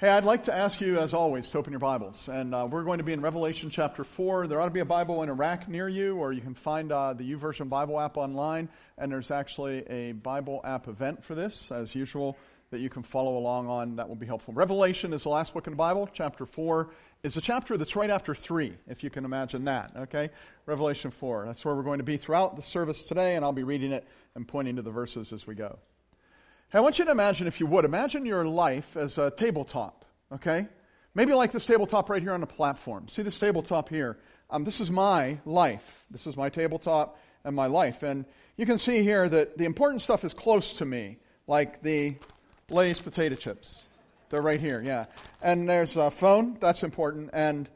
Hey, I'd like to ask you, as always, to open your Bibles. And uh, we're going to be in Revelation chapter 4. There ought to be a Bible in a rack near you, or you can find uh, the YouVersion Bible app online. And there's actually a Bible app event for this, as usual, that you can follow along on. That will be helpful. Revelation is the last book in the Bible. Chapter 4 is a chapter that's right after 3, if you can imagine that, okay? Revelation 4. That's where we're going to be throughout the service today, and I'll be reading it and pointing to the verses as we go. I want you to imagine, if you would, imagine your life as a tabletop, okay? Maybe like this tabletop right here on the platform. See this tabletop here? Um, this is my life. This is my tabletop and my life. And you can see here that the important stuff is close to me, like the Lay's potato chips. They're right here, yeah. And there's a phone, that's important, and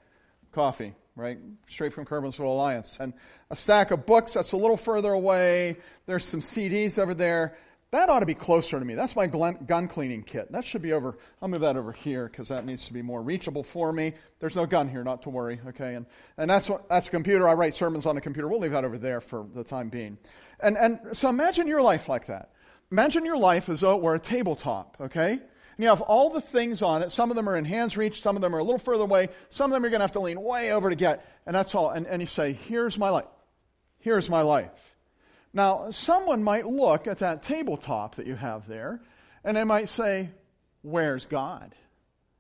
coffee, right? Straight from Curwensville Alliance. And a stack of books, that's a little further away. There's some CDs over there. That ought to be closer to me. That's my gun cleaning kit. That should be over. I'll move that over here because that needs to be more reachable for me. There's no gun here, not to worry. Okay, and and that's what that's a computer. I write sermons on a computer. We'll leave that over there for the time being. And and so imagine your life like that. Imagine your life as though it were a tabletop. Okay, and you have all the things on it. Some of them are in hand's reach. Some of them are a little further away. Some of them you're going to have to lean way over to get. And that's all. And and you say, here's my life. Here's my life. Now, someone might look at that tabletop that you have there, and they might say, Where's God?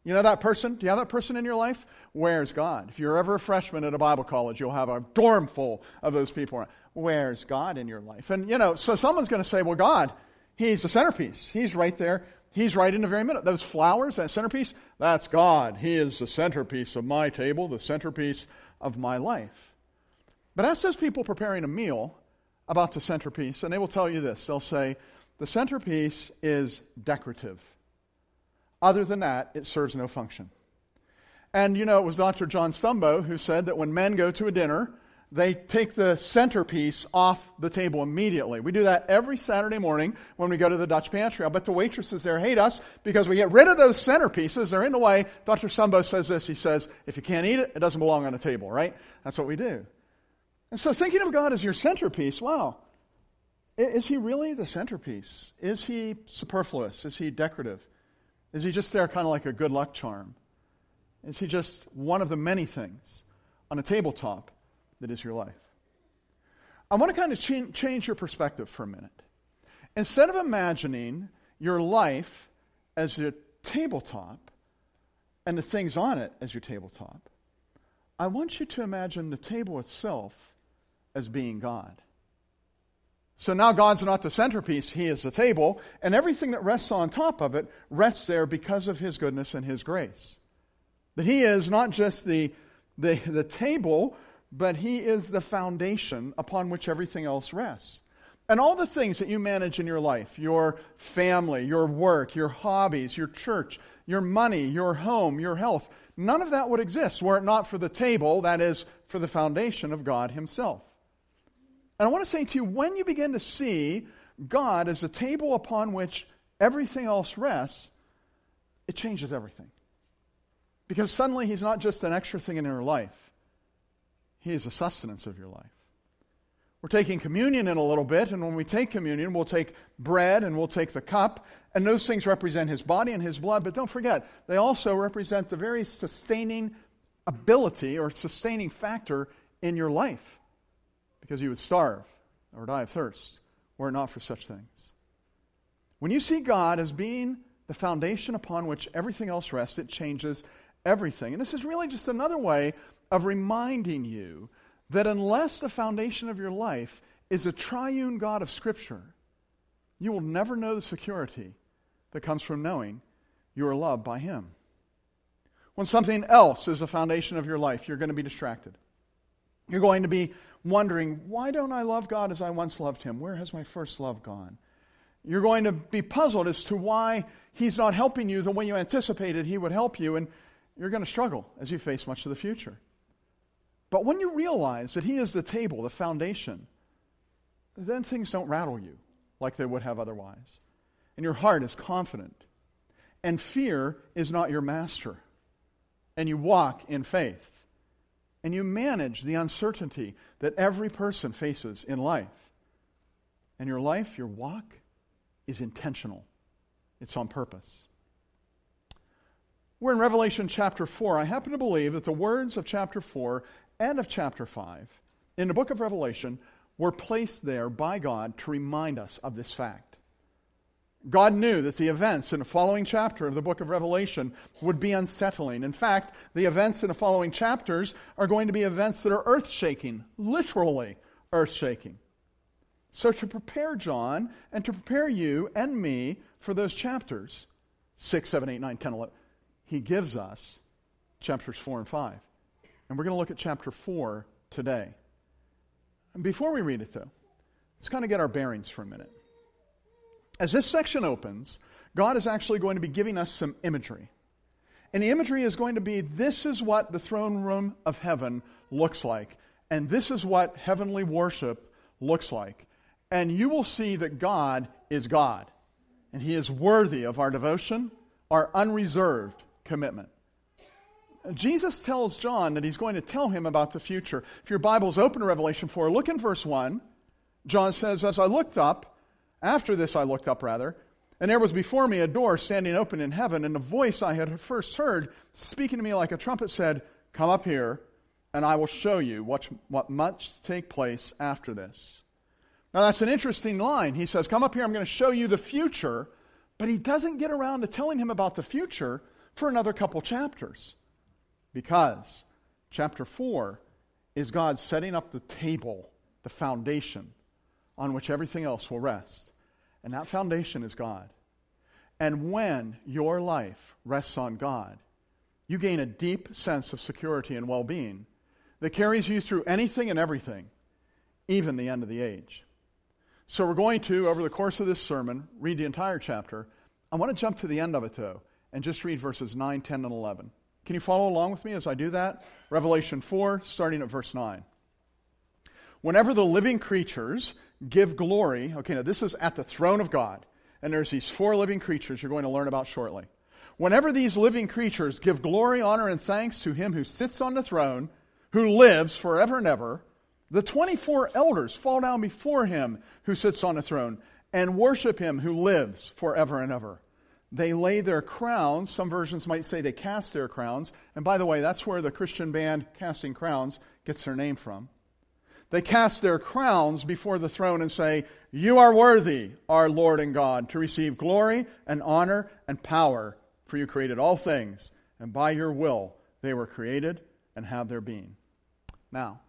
You know that person? Do you have that person in your life? Where's God? If you're ever a freshman at a Bible college, you'll have a dorm full of those people. Where's God in your life? And, you know, so someone's going to say, Well, God, He's the centerpiece. He's right there. He's right in the very middle. Those flowers, that centerpiece, that's God. He is the centerpiece of my table, the centerpiece of my life. But as those people preparing a meal, about the centerpiece, and they will tell you this. They'll say, the centerpiece is decorative. Other than that, it serves no function. And you know, it was Dr. John Stumbo who said that when men go to a dinner, they take the centerpiece off the table immediately. We do that every Saturday morning when we go to the Dutch pantry. I bet the waitresses there hate us because we get rid of those centerpieces. They're in the way. Dr. Stumbo says this. He says, if you can't eat it, it doesn't belong on a table, right? That's what we do. And so thinking of God as your centerpiece, wow. Is he really the centerpiece? Is he superfluous? Is he decorative? Is he just there kind of like a good luck charm? Is he just one of the many things on a tabletop that is your life? I want to kind of ch- change your perspective for a minute. Instead of imagining your life as your tabletop and the things on it as your tabletop, I want you to imagine the table itself as being God. So now God's not the centerpiece, He is the table, and everything that rests on top of it rests there because of His goodness and His grace. That He is not just the, the, the table, but He is the foundation upon which everything else rests. And all the things that you manage in your life, your family, your work, your hobbies, your church, your money, your home, your health, none of that would exist were it not for the table, that is, for the foundation of God Himself. And I want to say to you, when you begin to see God as a table upon which everything else rests, it changes everything. Because suddenly He's not just an extra thing in your life, He is the sustenance of your life. We're taking communion in a little bit, and when we take communion, we'll take bread and we'll take the cup, and those things represent His body and His blood, but don't forget, they also represent the very sustaining ability or sustaining factor in your life because you would starve or die of thirst were it not for such things. When you see God as being the foundation upon which everything else rests, it changes everything. And this is really just another way of reminding you that unless the foundation of your life is a triune God of Scripture, you will never know the security that comes from knowing you are loved by Him. When something else is the foundation of your life, you're going to be distracted. You're going to be wondering, why don't I love God as I once loved Him? Where has my first love gone? You're going to be puzzled as to why He's not helping you the way you anticipated He would help you, and you're going to struggle as you face much of the future. But when you realize that He is the table, the foundation, then things don't rattle you like they would have otherwise. And your heart is confident. And fear is not your master. And you walk in faith and you manage the uncertainty that every person faces in life. And your life, your walk, is intentional, it's on purpose. We're in Revelation chapter 4. I happen to believe that the words of chapter 4 and of chapter 5 in the book of Revelation were placed there by God to remind us of this fact. God knew that the events in the following chapter of the book of Revelation would be unsettling. In fact, the events in the following chapters are going to be events that are earth shaking, literally earth shaking. So, to prepare John and to prepare you and me for those chapters 6, 7, 8, 9, 10, 11, he gives us chapters 4 and 5. And we're going to look at chapter 4 today. And before we read it, though, let's kind of get our bearings for a minute. As this section opens, God is actually going to be giving us some imagery. And the imagery is going to be this is what the throne room of heaven looks like, and this is what heavenly worship looks like. And you will see that God is God, and He is worthy of our devotion, our unreserved commitment. Jesus tells John that he's going to tell him about the future. If your Bible's open to Revelation 4, look in verse 1. John says, As I looked up, after this I looked up rather, and there was before me a door standing open in heaven, and a voice I had first heard speaking to me like a trumpet said, Come up here, and I will show you what, what must take place after this. Now that's an interesting line. He says, Come up here, I'm going to show you the future, but he doesn't get around to telling him about the future for another couple chapters. Because chapter 4 is God setting up the table, the foundation on which everything else will rest. And that foundation is God. And when your life rests on God, you gain a deep sense of security and well being that carries you through anything and everything, even the end of the age. So we're going to, over the course of this sermon, read the entire chapter. I want to jump to the end of it, though, and just read verses 9, 10, and 11. Can you follow along with me as I do that? Revelation 4, starting at verse 9. Whenever the living creatures give glory, okay, now this is at the throne of God, and there's these four living creatures you're going to learn about shortly. Whenever these living creatures give glory, honor, and thanks to him who sits on the throne, who lives forever and ever, the 24 elders fall down before him who sits on the throne and worship him who lives forever and ever. They lay their crowns, some versions might say they cast their crowns, and by the way, that's where the Christian band Casting Crowns gets their name from. They cast their crowns before the throne and say, You are worthy, our Lord and God, to receive glory and honor and power, for you created all things, and by your will they were created and have their being. Now,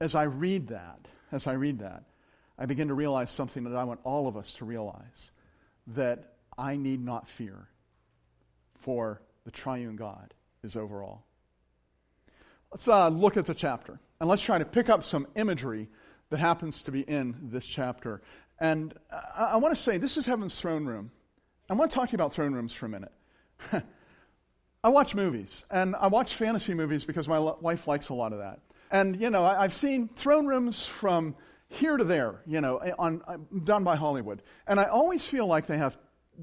as I read that, as I read that, I begin to realize something that I want all of us to realize that I need not fear, for the triune God is over all. Let's uh, look at the chapter, and let's try to pick up some imagery that happens to be in this chapter. And I, I want to say, this is Heaven's throne room. I want to talk to you about throne rooms for a minute. I watch movies, and I watch fantasy movies because my wife likes a lot of that. And, you know, I, have seen throne rooms from here to there, you know, eh, on, uh, done by Hollywood. And I always feel like they have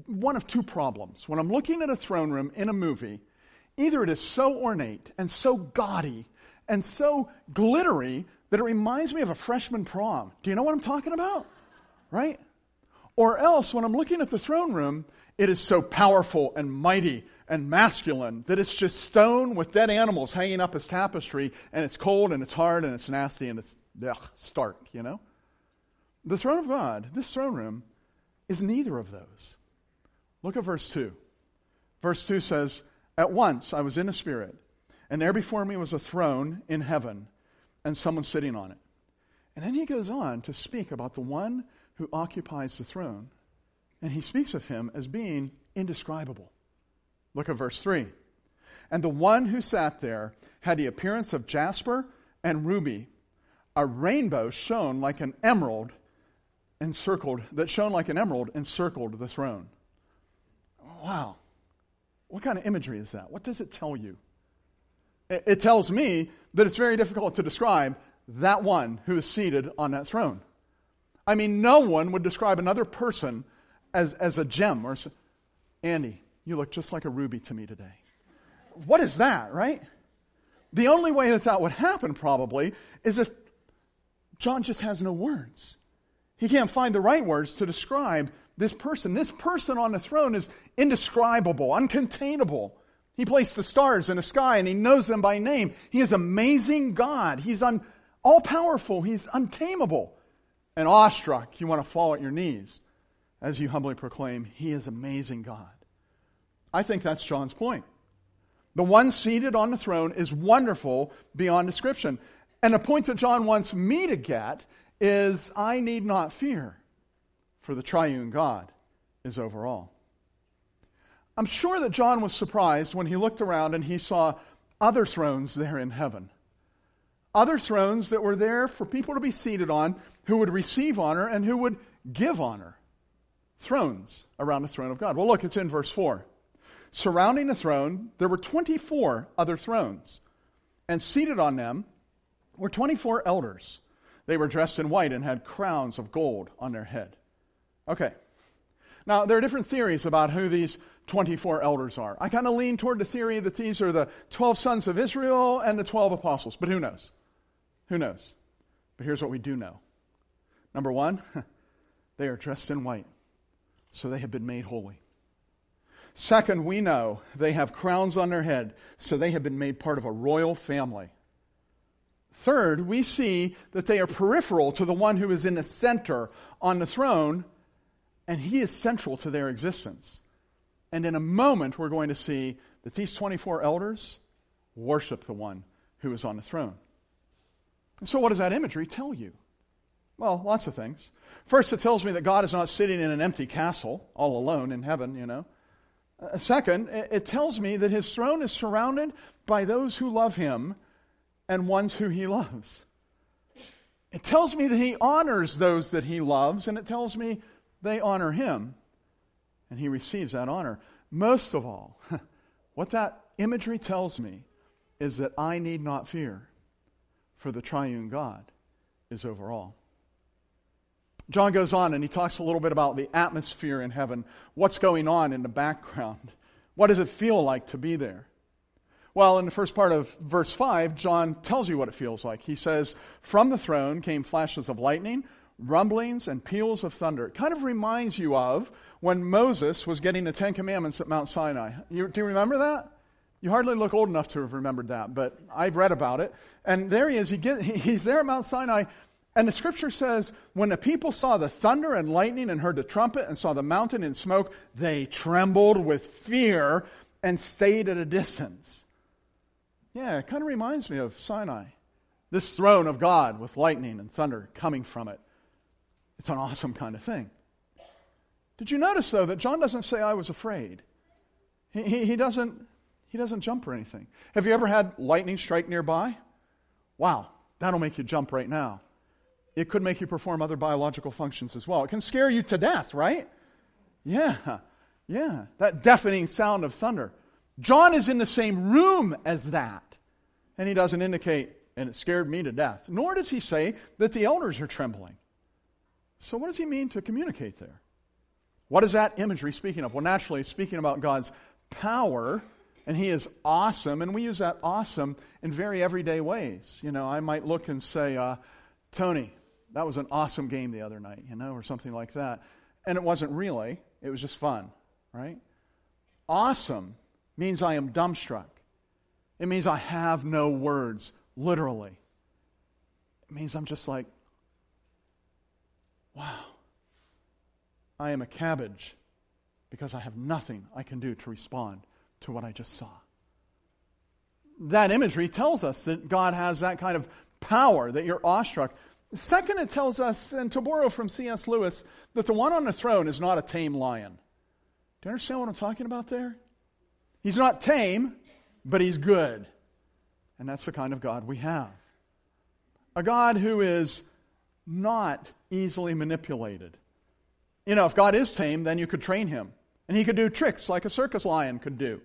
one of two problems. When I'm looking at a throne room in a movie, either it is so ornate and so gaudy and so glittery that it reminds me of a freshman prom. Do you know what I'm talking about? Right? Or else, when I'm looking at the throne room, it is so powerful and mighty and masculine that it's just stone with dead animals hanging up as tapestry, and it's cold and it's hard and it's nasty and it's ugh, stark, you know? The throne of God, this throne room, is neither of those. Look at verse 2. Verse 2 says, At once I was in the Spirit, and there before me was a throne in heaven, and someone sitting on it. And then he goes on to speak about the one who occupies the throne, and he speaks of him as being indescribable. Look at verse 3. And the one who sat there had the appearance of jasper and ruby. A rainbow shone like an emerald encircled, that shone like an emerald encircled the throne. Wow. What kind of imagery is that? What does it tell you? It, tells me that it's very difficult to describe that one who is seated on that throne. I mean, no one would describe another person as, as a gem or Andy, you look just like a ruby to me today. What is that, right? The only way that that would happen probably is if John just has no words. He can't find the right words to describe this person. This person on the throne is indescribable, uncontainable. He placed the stars in the sky and he knows them by name. He is amazing God. He's un, all powerful. He's untamable. And awestruck, you want to fall at your knees as you humbly proclaim, He is amazing God. I think that's John's point. The one seated on the throne is wonderful beyond description. And the point that John wants me to get is I need not fear, for the triune God is over all. I'm sure that John was surprised when he looked around and he saw other thrones there in heaven. Other thrones that were there for people to be seated on who would receive honor and who would give honor. Thrones around the throne of God. Well, look, it's in verse 4. Surrounding the throne, there were 24 other thrones, and seated on them were 24 elders. They were dressed in white and had crowns of gold on their head. Okay. Now, there are different theories about who these 24 elders are. I kind of lean toward the theory that these are the 12 sons of Israel and the 12 apostles, but who knows? Who knows? But here's what we do know. Number one, they are dressed in white, so they have been made holy. Second, we know they have crowns on their head, so they have been made part of a royal family. Third, we see that they are peripheral to the one who is in the center on the throne, and he is central to their existence. And in a moment, we're going to see that these 24 elders worship the one who is on the throne. And so, what does that imagery tell you? Well, lots of things. First, it tells me that God is not sitting in an empty castle all alone in heaven, you know. Uh, second, it tells me that his throne is surrounded by those who love him and ones who he loves. It tells me that he honors those that he loves, and it tells me they honor him, and he receives that honor. Most of all, what that imagery tells me is that I need not fear, for the triune God is over all. John goes on and he talks a little bit about the atmosphere in heaven. What's going on in the background? What does it feel like to be there? Well, in the first part of verse 5, John tells you what it feels like. He says, From the throne came flashes of lightning, rumblings, and peals of thunder. It kind of reminds you of when Moses was getting the Ten Commandments at Mount Sinai. You, do you remember that? You hardly look old enough to have remembered that, but I've read about it. And there he is. He get, he's there at Mount Sinai, and the scripture says, when the people saw the thunder and lightning and heard the trumpet and saw the mountain in smoke, they trembled with fear and stayed at a distance. Yeah, it kind of reminds me of Sinai. This throne of God with lightning and thunder coming from it. It's an awesome kind of thing. Did you notice, though, that John doesn't say, I was afraid? He, he, he, doesn't, he doesn't jump or anything. Have you ever had lightning strike nearby? Wow, that'll make you jump right now it could make you perform other biological functions as well. It can scare you to death, right? Yeah, yeah. That deafening sound of thunder. John is in the same room as that. And he doesn't indicate, and it scared me to death. Nor does he say that the elders are trembling. So, what does he mean to communicate there? What is that imagery speaking of? Well, naturally, speaking about God's power, and he is awesome, and we use that awesome in very everyday ways. You know, I might look and say, uh, Tony, that was an awesome game the other night, you know, or something like that. And it wasn't really, it was just fun, right? Awesome means I am dumbstruck. It means I have no words, literally. It means I'm just like, wow, I am a cabbage because I have nothing I can do to respond to what I just saw. That imagery tells us that God has that kind of power, that you're awestruck. Second, it tells us, and to borrow from C.S. Lewis, that the one on the throne is not a tame lion. Do you understand what I'm talking about there? He's not tame, but he's good. And that's the kind of God we have. A God who is not easily manipulated. You know, if God is tame, then you could train him. And he could do tricks like a circus lion could do.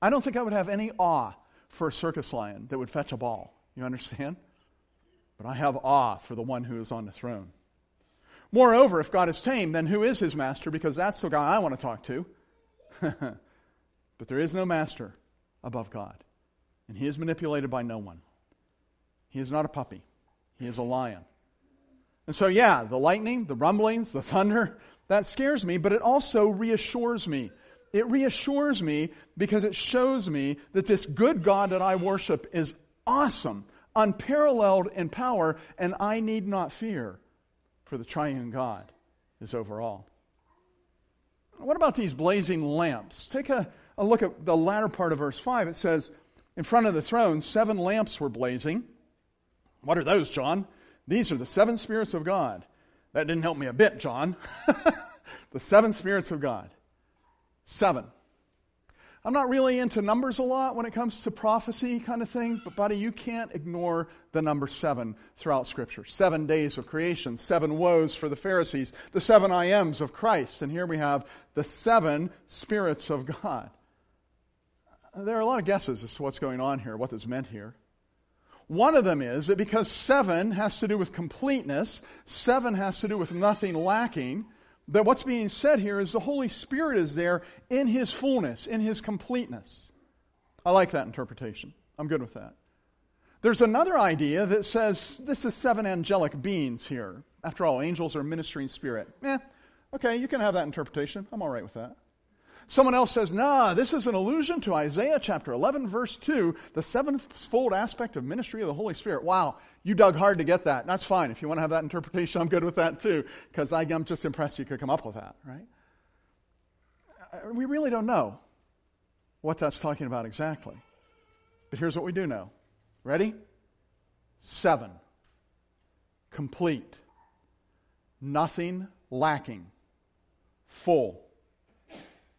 I don't think I would have any awe for a circus lion that would fetch a ball. You understand? but I have awe for the one who is on the throne. Moreover, if God is tame, then who is his master? Because that's the guy I want to talk to. but there is no master above God, and he is manipulated by no one. He is not a puppy, he is a lion. And so, yeah, the lightning, the rumblings, the thunder, that scares me, but it also reassures me. It reassures me because it shows me that this good God that I worship is awesome, unparalleled in power, and I need not fear, for the triune God is over all. What about these blazing lamps? Take a, a look at the latter part of verse 5. It says, In front of the throne, seven lamps were blazing. What are those, John? These are the seven spirits of God. That didn't help me a bit, John. the seven spirits of God. Seven. I'm not really into numbers a lot when it comes to prophecy kind of thing, but buddy, you can't ignore the number seven throughout Scripture. Seven days of creation, seven woes for the Pharisees, the seven I ams of Christ, and here we have the seven spirits of God. There are a lot of guesses as to what's going on here, what is meant here. One of them is that because seven has to do with completeness, seven has to do with nothing lacking, that what's being said here is the Holy Spirit is there in His fullness, in His completeness. I like that interpretation. I'm good with that. There's another idea that says this is seven angelic beings here. After all, angels are ministering spirit. Eh, okay, you can have that interpretation. I'm all right with that. Someone else says, nah, this is an allusion to Isaiah chapter 11, verse 2, the sevenfold aspect of ministry of the Holy Spirit. Wow, you dug hard to get that. That's fine. If you want to have that interpretation, I'm good with that too, because I'm just impressed you could come up with that, right? Uh, we really don't know what that's talking about exactly. But here's what we do know. Ready? Seven. Complete. Nothing lacking. Full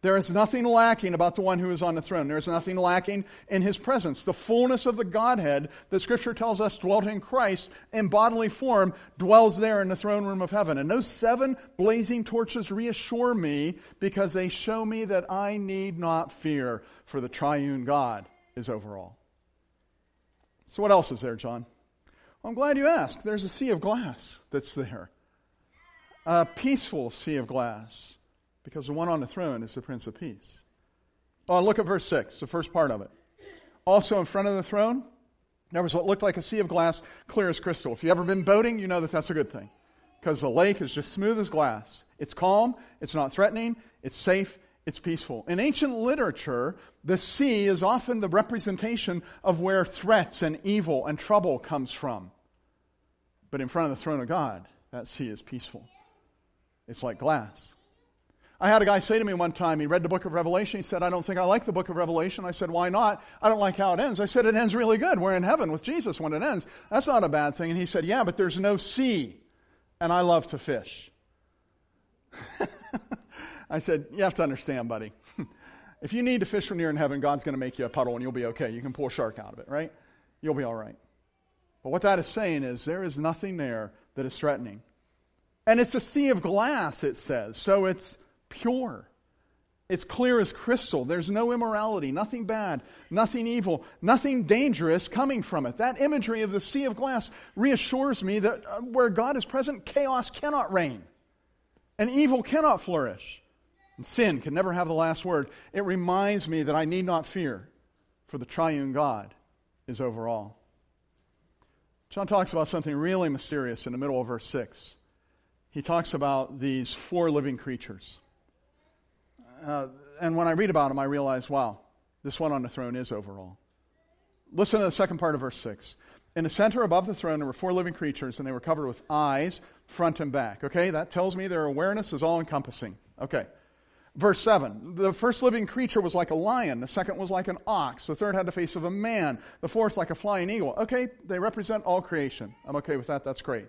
there is nothing lacking about the one who is on the throne. There is nothing lacking in his presence. The fullness of the Godhead that Scripture tells us dwelt in Christ in bodily form dwells there in the throne room of heaven. And those seven blazing torches reassure me because they show me that I need not fear, for the triune God is over all. So, what else is there, John? Well, I'm glad you asked. There's a sea of glass that's there, a peaceful sea of glass because the one on the throne is the Prince of Peace. Oh, look at verse 6, the first part of it. Also in front of the throne, there was what looked like a sea of glass, clear as crystal. If you've ever been boating, you know that that's a good thing. Because the lake is just smooth as glass. It's calm, it's not threatening, it's safe, it's peaceful. In ancient literature, the sea is often the representation of where threats and evil and trouble comes from. But in front of the throne of God, that sea is peaceful. It's like glass. I had a guy say to me one time, he read the book of Revelation. He said, I don't think I like the book of Revelation. I said, why not? I don't like how it ends. I said, it ends really good. We're in heaven with Jesus when it ends. That's not a bad thing. And he said, yeah, but there's no sea. And I love to fish. I said, you have to understand, buddy. if you need to fish when you're in heaven, God's going to make you a puddle and you'll be okay. You can pull a shark out of it, right? You'll be all right. But what that is saying is there is nothing there that is threatening. And it's a sea of glass, it says. So it's pure. It's clear as crystal. There's no immorality, nothing bad, nothing evil, nothing dangerous coming from it. That imagery of the sea of glass reassures me that uh, where God is present, chaos cannot reign, and evil cannot flourish, and sin can never have the last word. It reminds me that I need not fear, for the triune God is over all. John talks about something really mysterious in the middle of verse 6. He talks about these four living creatures. Uh, and when I read about him, I realize, wow, this one on the throne is over all. Listen to the second part of verse 6. In the center above the throne, there were four living creatures, and they were covered with eyes, front and back. Okay, that tells me their awareness is all encompassing. Okay. Verse 7. The first living creature was like a lion. The second was like an ox. The third had the face of a man. The fourth like a flying eagle. Okay, they represent all creation. I'm okay with that. That's great.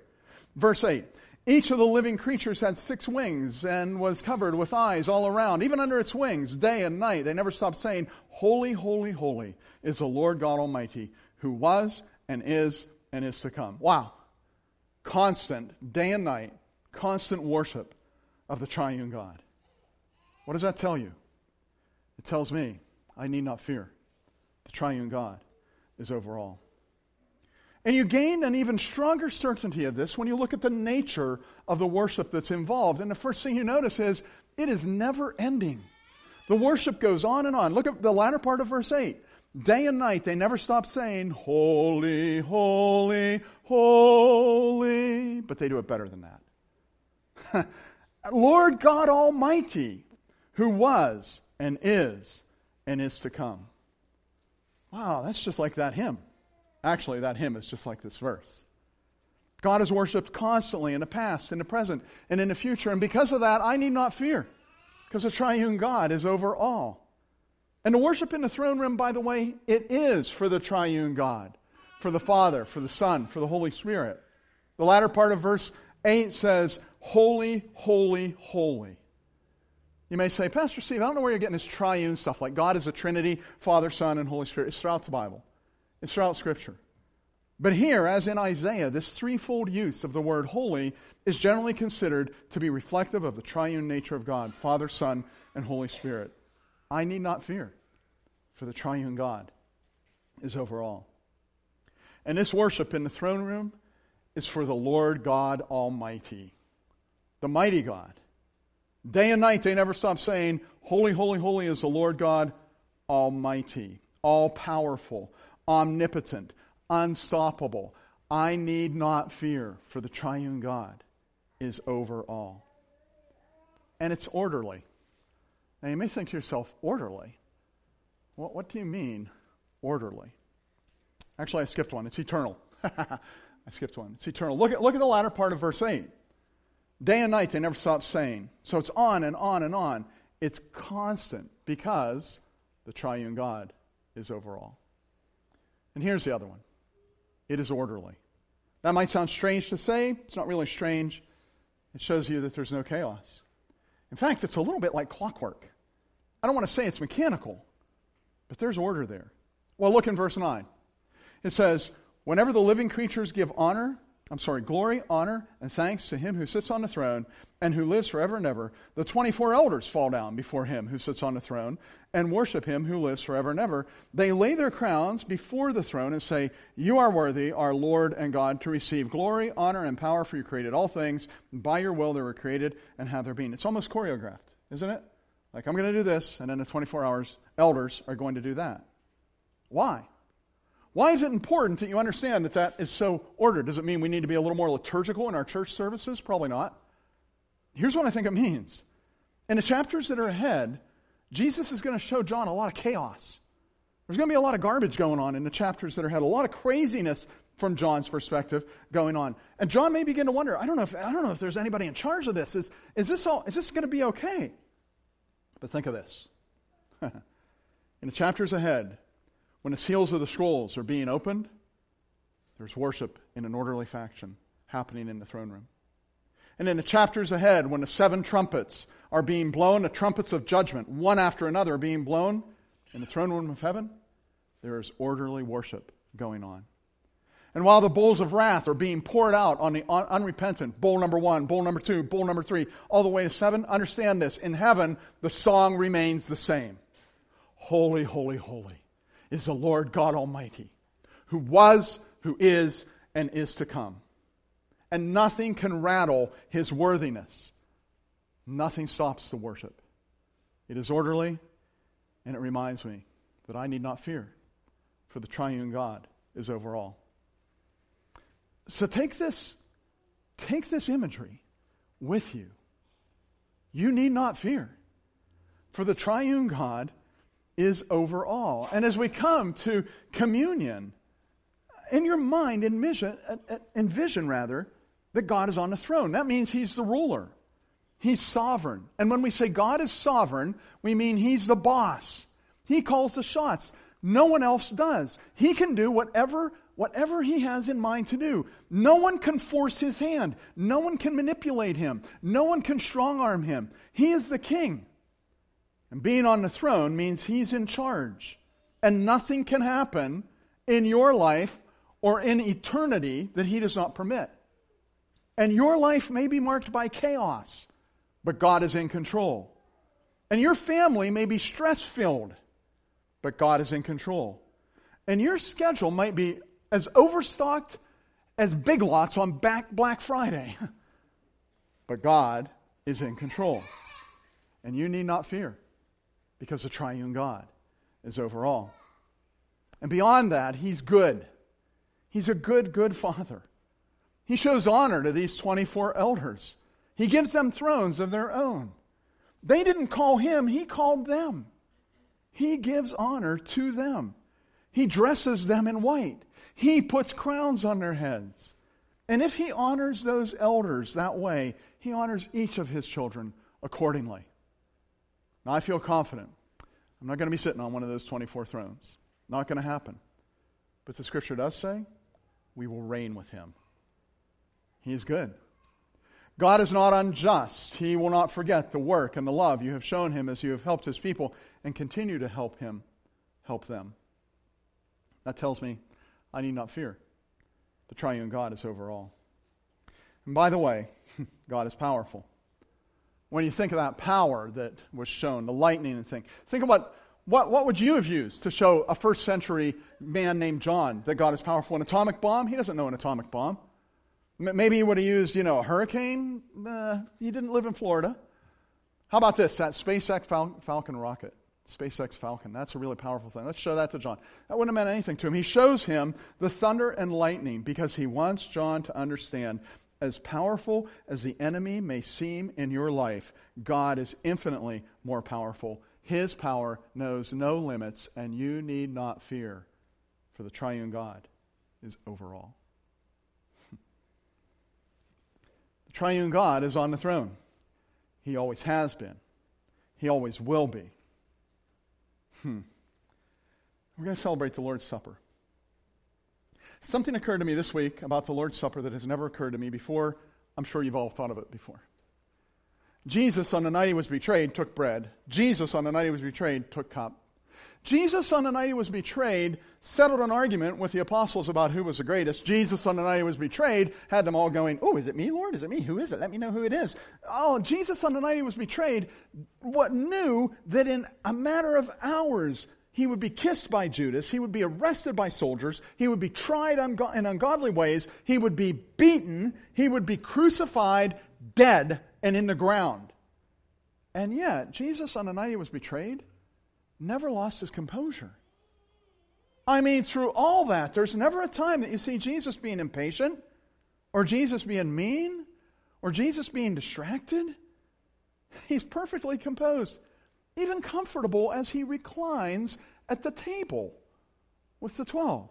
Verse 8. Each of the living creatures had six wings and was covered with eyes all around, even under its wings, day and night. They never stopped saying, Holy, holy, holy is the Lord God Almighty, who was and is and is to come. Wow. Constant, day and night, constant worship of the triune God. What does that tell you? It tells me I need not fear. The triune God is over all. And you gain an even stronger certainty of this when you look at the nature of the worship that's involved. And the first thing you notice is it is never ending. The worship goes on and on. Look at the latter part of verse 8. Day and night, they never stop saying, Holy, holy, holy. But they do it better than that. Lord God Almighty, who was and is and is to come. Wow, that's just like that hymn. Actually, that hymn is just like this verse. God is worshiped constantly in the past, in the present, and in the future. And because of that, I need not fear, because the triune God is over all. And the worship in the throne room, by the way, it is for the triune God, for the Father, for the Son, for the Holy Spirit. The latter part of verse 8 says, Holy, holy, holy. You may say, Pastor Steve, I don't know where you're getting this triune stuff, like God is a Trinity, Father, Son, and Holy Spirit. It's throughout the Bible, it's throughout Scripture. But here, as in Isaiah, this threefold use of the word holy is generally considered to be reflective of the triune nature of God, Father, Son, and Holy Spirit. I need not fear, for the triune God is over all. And this worship in the throne room is for the Lord God Almighty, the mighty God. Day and night they never stop saying, Holy, holy, holy is the Lord God Almighty, all powerful, omnipotent, unstoppable. I need not fear, for the triune God is over all. And it's orderly. Now you may think to yourself, orderly? What, what do you mean, orderly? Actually, I skipped one. It's eternal. I skipped one. It's eternal. Look at, look at the latter part of verse 8. Day and night they never stop saying. So it's on and on and on. It's constant because the triune God is over all. And here's the other one it is orderly. That might sound strange to say. It's not really strange. It shows you that there's no chaos. In fact, it's a little bit like clockwork. I don't want to say it's mechanical, but there's order there. Well, look in verse 9. It says, Whenever the living creatures give honor I'm sorry, glory, honor, and thanks to him who sits on the throne and who lives forever and ever. The 24 elders fall down before him who sits on the throne and worship him who lives forever and ever. They lay their crowns before the throne and say, You are worthy, our Lord and God, to receive glory, honor, and power, for you created all things. By your will they were created and have their being. It's almost choreographed, isn't it? Like, I'm going to do this, and then the 24 hours, elders are going to do that. Why? Why is it important that you understand that that is so ordered? Does it mean we need to be a little more liturgical in our church services? Probably not. Here's what I think it means. In the chapters that are ahead, Jesus is going to show John a lot of chaos. There's going to be a lot of garbage going on in the chapters that are ahead, a lot of craziness from John's perspective going on. And John may begin to wonder, I don't know if, I don't know if there's anybody in charge of this. Is, is this all, is this going to be okay? But think of this. in the chapters ahead, when the seals of the scrolls are being opened, there's worship in an orderly faction happening in the throne room. And in the chapters ahead, when the seven trumpets are being blown, the trumpets of judgment, one after another, are being blown in the throne room of heaven, there is orderly worship going on. And while the bowls of wrath are being poured out on the unrepentant, bowl number one, bowl number two, bowl number three, all the way to seven, understand this. In heaven, the song remains the same Holy, holy, holy is the Lord God Almighty, who was, who is, and is to come. And nothing can rattle his worthiness. Nothing stops the worship. It is orderly, and it reminds me that I need not fear, for the triune God is over all. So take this, take this imagery with you. You need not fear, for the triune God is over all. And as we come to communion, in your mind, envision, envision rather, that God is on the throne. That means He's the ruler. He's sovereign. And when we say God is sovereign, we mean He's the boss. He calls the shots. No one else does. He can do whatever, whatever He has in mind to do. No one can force His hand. No one can manipulate Him. No one can strong arm Him. He is the king. And being on the throne means he's in charge. And nothing can happen in your life or in eternity that he does not permit. And your life may be marked by chaos, but God is in control. And your family may be stress filled, but God is in control. And your schedule might be as overstocked as Big Lots on back Black Friday, but God is in control. And you need not fear because the triune God is over all. And beyond that, He's good. He's a good, good Father. He shows honor to these 24 elders. He gives them thrones of their own. They didn't call him, he called them. He gives honor to them. He dresses them in white. He puts crowns on their heads. And if he honors those elders that way, he honors each of his children accordingly. Now, I feel confident. I'm not going to be sitting on one of those 24 thrones. Not going to happen. But the scripture does say we will reign with him. He is good. God is not unjust. He will not forget the work and the love you have shown him as you have helped his people and continue to help him help them. That tells me I need not fear. The triune God is over all. And by the way, God is powerful. When you think of that power that was shown, the lightning and thing, think about what, what would you have used to show a first century man named John that God is powerful? An atomic bomb? He doesn't know an atomic bomb. Maybe he would have used, you know, a hurricane. Uh, he didn't live in Florida. How about this? That SpaceX Fal- Falcon rocket. SpaceX Falcon. That's a really powerful thing. Let's show that to John. That wouldn't have meant anything to him. He shows him the thunder and lightning because he wants John to understand as powerful as the enemy may seem in your life, God is infinitely more powerful. His power knows no limits, and you need not fear, for the triune God is over all. the triune God is on the throne. He always has been, He always will be. Hmm. We're going to celebrate the Lord's Supper. Something occurred to me this week about the Lord's Supper that has never occurred to me before. I'm sure you've all thought of it before. Jesus, on the night he was betrayed, took bread. Jesus, on the night he was betrayed, took cup. Jesus, on the night he was betrayed, settled an argument with the apostles about who was the greatest. Jesus, on the night he was betrayed, had them all going, Oh, is it me, Lord? Is it me? Who is it? Let me know who it is. Oh, Jesus, on the night he was betrayed, what knew that in a matter of hours, he would be kissed by Judas. He would be arrested by soldiers. He would be tried in ungodly ways. He would be beaten. He would be crucified, dead, and in the ground. And yet, Jesus, on the night he was betrayed, never lost his composure. I mean, through all that, there's never a time that you see Jesus being impatient, or Jesus being mean, or Jesus being distracted. He's perfectly composed even comfortable as he reclines at the table with the 12.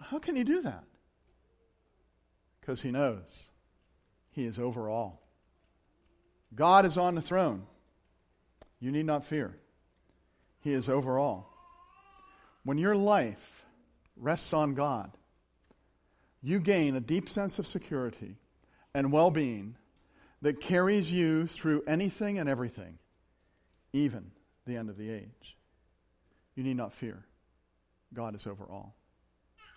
How can he do that? Because he knows he is over all. God is on the throne. You need not fear. He is over all. When your life rests on God, you gain a deep sense of security and well being that carries you through anything and everything even the end of the age. You need not fear. God is over all.